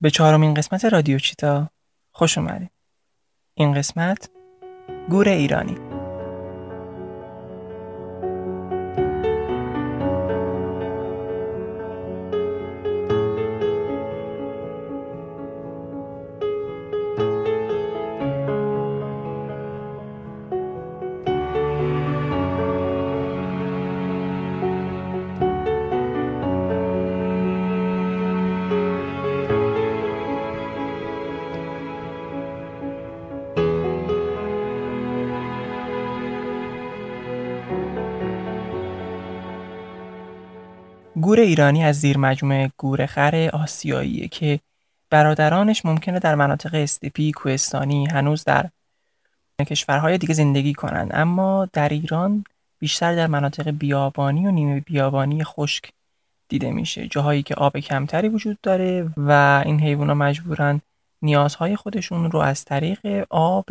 به چهارمین قسمت رادیو چیتا خوش اومدید. این قسمت گور ایرانی گور ایرانی از زیر مجموعه گورخر آسیاییه که برادرانش ممکنه در مناطق استپی کوهستانی هنوز در کشورهای دیگه زندگی کنند اما در ایران بیشتر در مناطق بیابانی و نیمه بیابانی خشک دیده میشه جاهایی که آب کمتری وجود داره و این حیوانات مجبورن نیازهای خودشون رو از طریق آب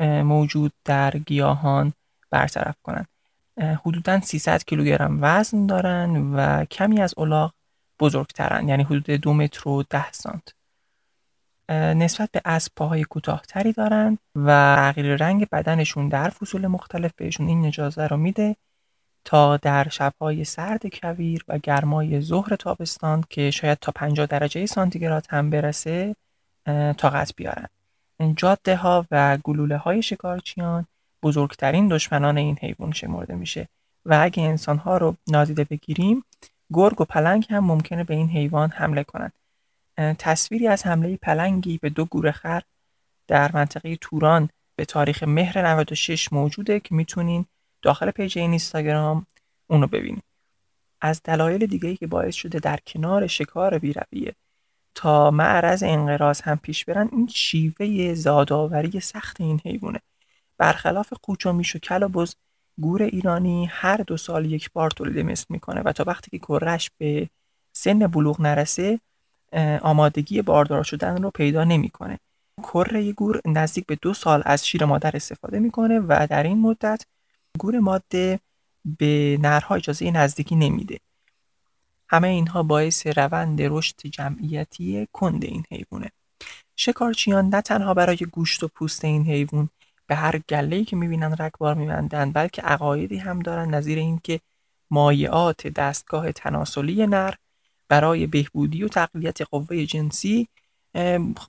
موجود در گیاهان برطرف کنند. حدودا 300 کیلوگرم وزن دارن و کمی از الاغ بزرگترن یعنی حدود دو متر و ده سانت. نسبت به اسب پاهای کوتاهتری دارن و تغییر رنگ بدنشون در فصول مختلف بهشون این اجازه رو میده تا در شبهای سرد کویر و گرمای ظهر تابستان که شاید تا 50 درجه سانتیگراد هم برسه طاقت بیارن. جاده ها و گلوله های شکارچیان بزرگترین دشمنان این حیوان شمرده میشه. و اگه انسانها رو نادیده بگیریم گرگ و پلنگ هم ممکنه به این حیوان حمله کنند تصویری از حمله پلنگی به دو گورخر در منطقه توران به تاریخ مهر 96 موجوده که می‌تونین داخل پیج این اینستاگرام اونو ببینید. از دلایل دیگه که باعث شده در کنار شکار بیرویه تا معرض انقراض هم پیش برن این شیوه زادآوری سخت این حیوانه. برخلاف قوچ و میش و کل و بز گور ایرانی هر دو سال یک بار تولید مثل می‌کنه و تا وقتی که کرش به سن بلوغ نرسه آمادگی باردار شدن رو پیدا نمی‌کنه. کره گور نزدیک به دو سال از شیر مادر استفاده می‌کنه و در این مدت گور ماده به نرها اجازه نزدیکی نمیده. همه اینها باعث روند رشد جمعیتی کند این حیوانه. شکارچیان نه تنها برای گوشت و پوست این حیوان به هر گله‌ای که می‌بینن رگبار میبندن بلکه عقایدی هم دارن. نظیر اینکه مایعات دستگاه تناسلی نر برای بهبودی و تقویت قوه جنسی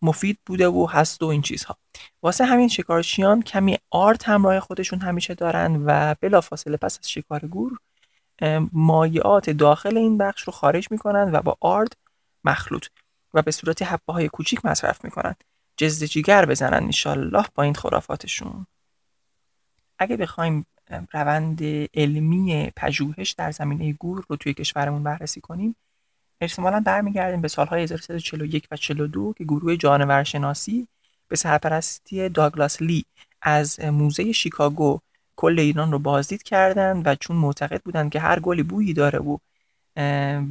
مفید بوده و هست و این چیزها. واسه همین شکارچیان کمی آرد همراه خودشون همیشه دارن و بلافاصله پس از شکار گور مایعات داخل این بخش رو خارج می‌کنن و با آرد مخلوط و به صورت حبه های کوچیک مصرف می‌کنن. جزد جیگر بزنن انشالله با این خرافاتشون. اگه بخوایم روند علمی پژوهش در زمینه گور رو توی کشورمون بررسی کنیم احتمالا برمیگردیم به سالهای 1341 و 42 که گروه جانورشناسی به سرپرستی داگلاس لی از موزه شیکاگو کل ایران رو بازدید کردند و چون معتقد بودند که هر گلی بویی داره و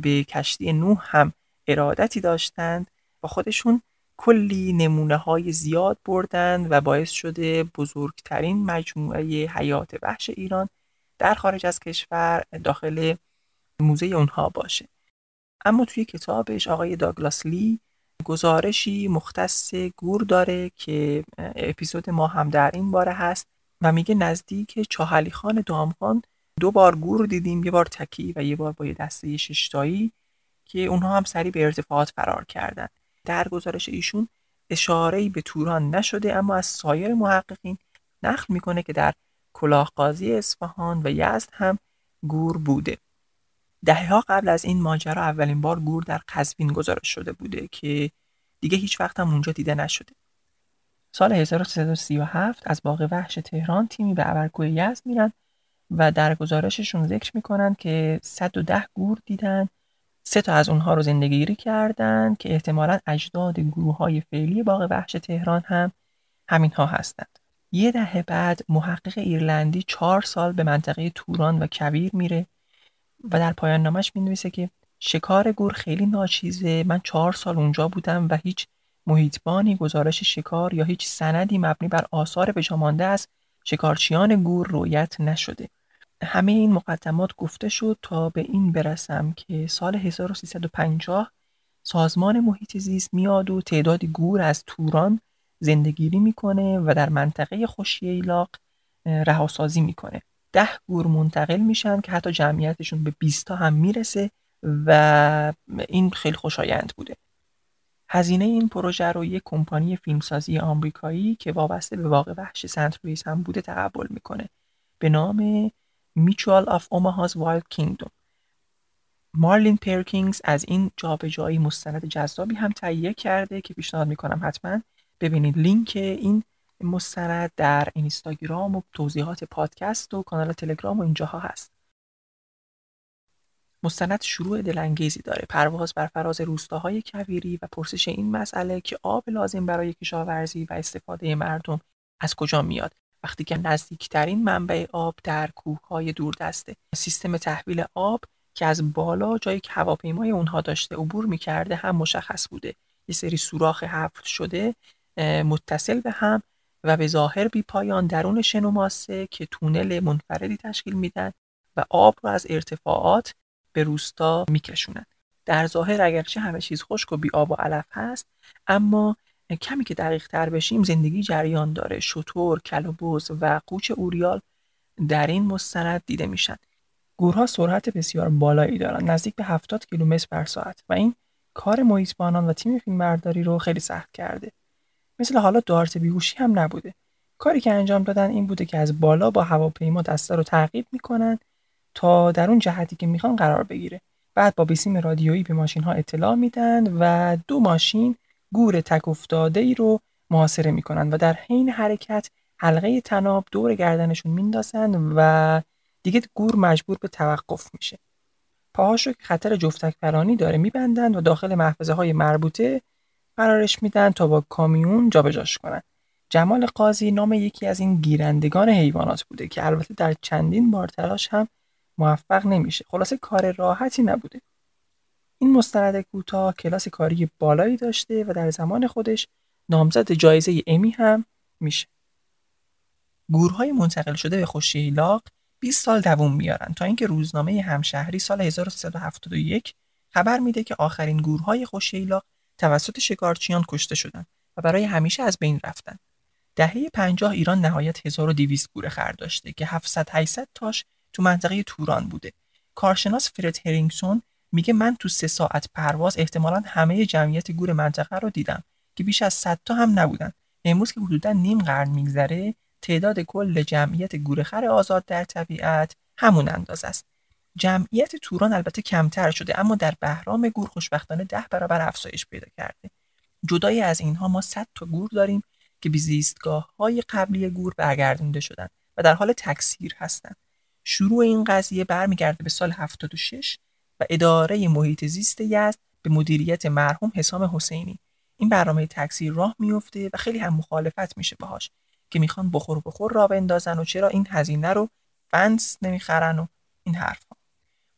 به کشتی نوح هم ارادتی داشتند با خودشون کلی نمونه های زیاد بردند و باعث شده بزرگترین مجموعه حیات وحش ایران در خارج از کشور داخل موزه اونها باشه. اما توی کتابش آقای داگلاس لی گزارشی مختص گور داره که اپیزود ما هم در این باره هست و میگه نزدیک چاهلی خان دامخان دو بار گور دیدیم یه بار تکی و یه بار با یه دسته ششتایی که اونها هم سری به ارتفاعات فرار کردن. در گزارش ایشون اشاره‌ای به توران نشده اما از سایر محققین نقل می‌کنه که در کلاهقازی اصفهان و یزد هم گور بوده. ها قبل از این ماجرا اولین بار گور در قزوین گزارش شده بوده که دیگه هیچ وقت هم اونجا دیده نشده. سال 1337 از باغ وحش تهران تیمی به ابرکوه یزد میرن و در گزارششون ذکر می‌کنن که 110 گور دیدن سه تا از اونها رو زندگیری کردن که احتمالا اجداد گروه های فعلی باغ وحش تهران هم همین ها هستند. یه دهه بعد محقق ایرلندی چهار سال به منطقه توران و کویر میره و در پایان نامش می نویسه که شکار گور خیلی ناچیزه من چهار سال اونجا بودم و هیچ محیطبانی گزارش شکار یا هیچ سندی مبنی بر آثار بجامانده از شکارچیان گور رویت نشده همه این مقدمات گفته شد تا به این برسم که سال 1350 سازمان محیط زیست میاد و تعدادی گور از توران زندگیری می‌کنه و در منطقه خوشی ایلاق رهاسازی می‌کنه. ده گور منتقل میشن که حتی جمعیتشون به 20 تا هم می‌رسه و این خیلی خوشایند بوده. هزینه این پروژه رو یک کمپانی فیلمسازی آمریکایی که وابسته به باغ وحش سنت هم بوده تقبل می‌کنه. به نام Mutual of Omaha's Wild Kingdom مارلین پرکینز از این جابجایی مستند جذابی هم تهیه کرده که پیشنهاد می‌کنم حتما ببینید لینک این مستند در اینستاگرام و توضیحات پادکست و کانال تلگرام و اینجاها هست. مستند شروع دلانگیزی داره. پرواز بر فراز روستاهای کویری و پرسش این مسئله که آب لازم برای کشاورزی و استفاده مردم از کجا میاد. وقتی که نزدیکترین منبع آب در کوههای دوردسته سیستم تحویل آب که از بالا جایی که هواپیمای اونها داشته عبور می‌کرده هم مشخص بوده. یه سری سوراخ حفر شده متصل به هم و به ظاهر بی پایان درون شن ماسه که تونل منفردی تشکیل میدن و آب رو از ارتفاعات به روستا میکشونن. در ظاهر اگرچه همه چیز خشک و بی آب و علف هست اما کمی که دقیق تر بشیم زندگی جریان داره. شطور، کلوبوز و قوچ اوریال در این مستند دیده میشن. گورها سرعت بسیار بالایی دارن. نزدیک به 70 کیلومتر بر ساعت. و این کار محیطبانان و تیم فیلمبرداری رو خیلی سخت کرده. مثل حالا دارت بیهوشی هم نبوده. کاری که انجام دادن این بوده که از بالا با هواپیما دسته رو تعقیب می‌کنن تا در اون جهتی که می‌خوان قرار بگیره. بعد با بیسیم رادیویی به ماشین ها اطلاع میدن و دو ماشین گور تک افتاده ای رو محاصره می‌کنن و در حین حرکت حلقه تناب دور گردنشون میندازن و دیگه گور مجبور به توقف میشه. پاهاش رو که خطر جفتک پرانی داره میبندن و داخل محفظه های مربوطه قرارش میدن تا با کامیون جابجاش کنن. جمال قاضی نام یکی از این گیرندگان حیوانات بوده که البته در چندین بار تلاش هم موفق نمیشه. خلاصه کار راحتی نبوده. این مستند کوتاه کلاس کاری بالایی داشته و در زمان خودش نامزد جایزه امی هم میشه گورهای منتقل شده به خوشیلاق 20 سال دووم میارن تا اینکه روزنامه همشهری سال 1371 خبر میده که آخرین گورهای خوشیلاق توسط شکارچیان کشته شدند و برای همیشه از بین رفتن. دهه 50 ایران نهایت 1200 گوره خر داشته که 700 800 تاش تو منطقه توران بوده. کارشناس فرد هرینگسون میگه من تو سه ساعت پرواز احتمالا همه جمعیت گور منطقه رو دیدم که بیش از 100 تا هم نبودن. امروز که حدودا نیم قرن میگذره تعداد کل جمعیت گورخر آزاد در طبیعت همون اندازه است. جمعیت توران البته کمتر شده اما در بهرام گور خوشبختانه ده برابر افزایش پیدا کرده. جدای از اینها ما 100 تا گور داریم که به زیستگاه های قبلی گور برگردونده شدن و در حال تکثیر هستند. شروع این قضیه برمیگرده به سال 76 و اداره محیط زیست یزد به مدیریت مرحوم حسام حسینی. این برنامه تکثیر راه میفته و خیلی هم مخالفت میشه باهاش که می‌خوان بخور بخور را بندازن و چرا این هزینه رو فنس نمی‌خرن و این حرفها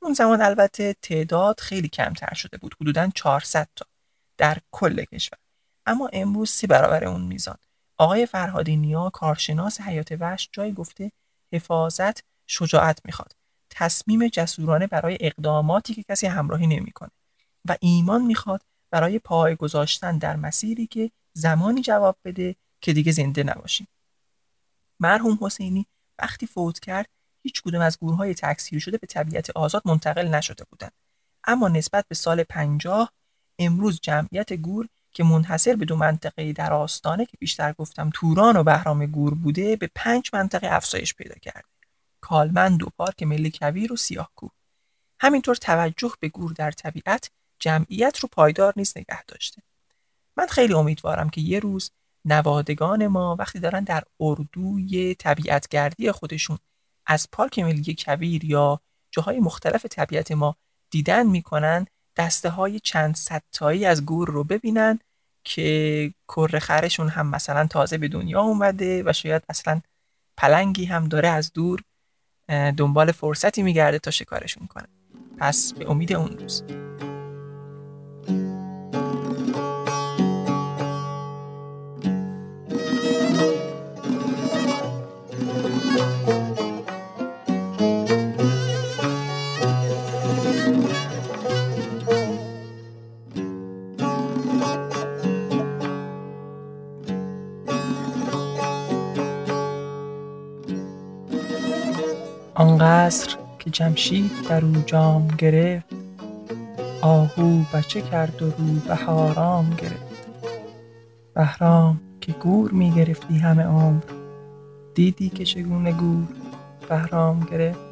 اون زمان البته تعداد خیلی کمتر شده بود حدودا 400 تا در کل کشور. اما امروز سی برابر اون میزان. آقای فرهادی نیا کارشناس حیات وحش جای گفته حفاظت شجاعت می‌خواد. تصمیم جسورانه برای اقداماتی که کسی همراهی نمی‌کنه و ایمان می‌خواد برای پای گذاشتن در مسیری که زمانی جواب بده که دیگه زنده نباشیم. مرحوم حسینی وقتی فوت کرد هیچ کدوم از گورهای تکثیر شده به طبیعت آزاد منتقل نشده بودند. اما نسبت به سال 50 امروز جمعیت گور که منحصر به دو منطقه در آستانه که بیشتر گفتم توران و بهرام گور بوده به پنج منطقه افزایش پیدا کرده. کالمند و پارک ملی کویر و سیاهکوه همینطور توجه به گور در طبیعت جمعیت رو پایدار نیز نگه داشته. من خیلی امیدوارم که یه روز نوادگان ما وقتی دارن در اردوی طبیعتگردی خودشون از پارک ملی کویر یا جاهای مختلف طبیعت ما دیدن می‌کنن دسته های چند ستایی از گور رو ببینن که کره خرشون هم مثلا تازه به دنیا اومده و شاید اصلا پلنگی هم داره از دور دنبال فرصتی میگرده تا شکارشون کنه. پس به امید اون روز. قصر که جمشید در او جام گرفت. آهو بچه کرد و روبه گرفت. بهرام که گور می گرفتی همه عمر. دیدی که چگونه گور بهرام گرفت؟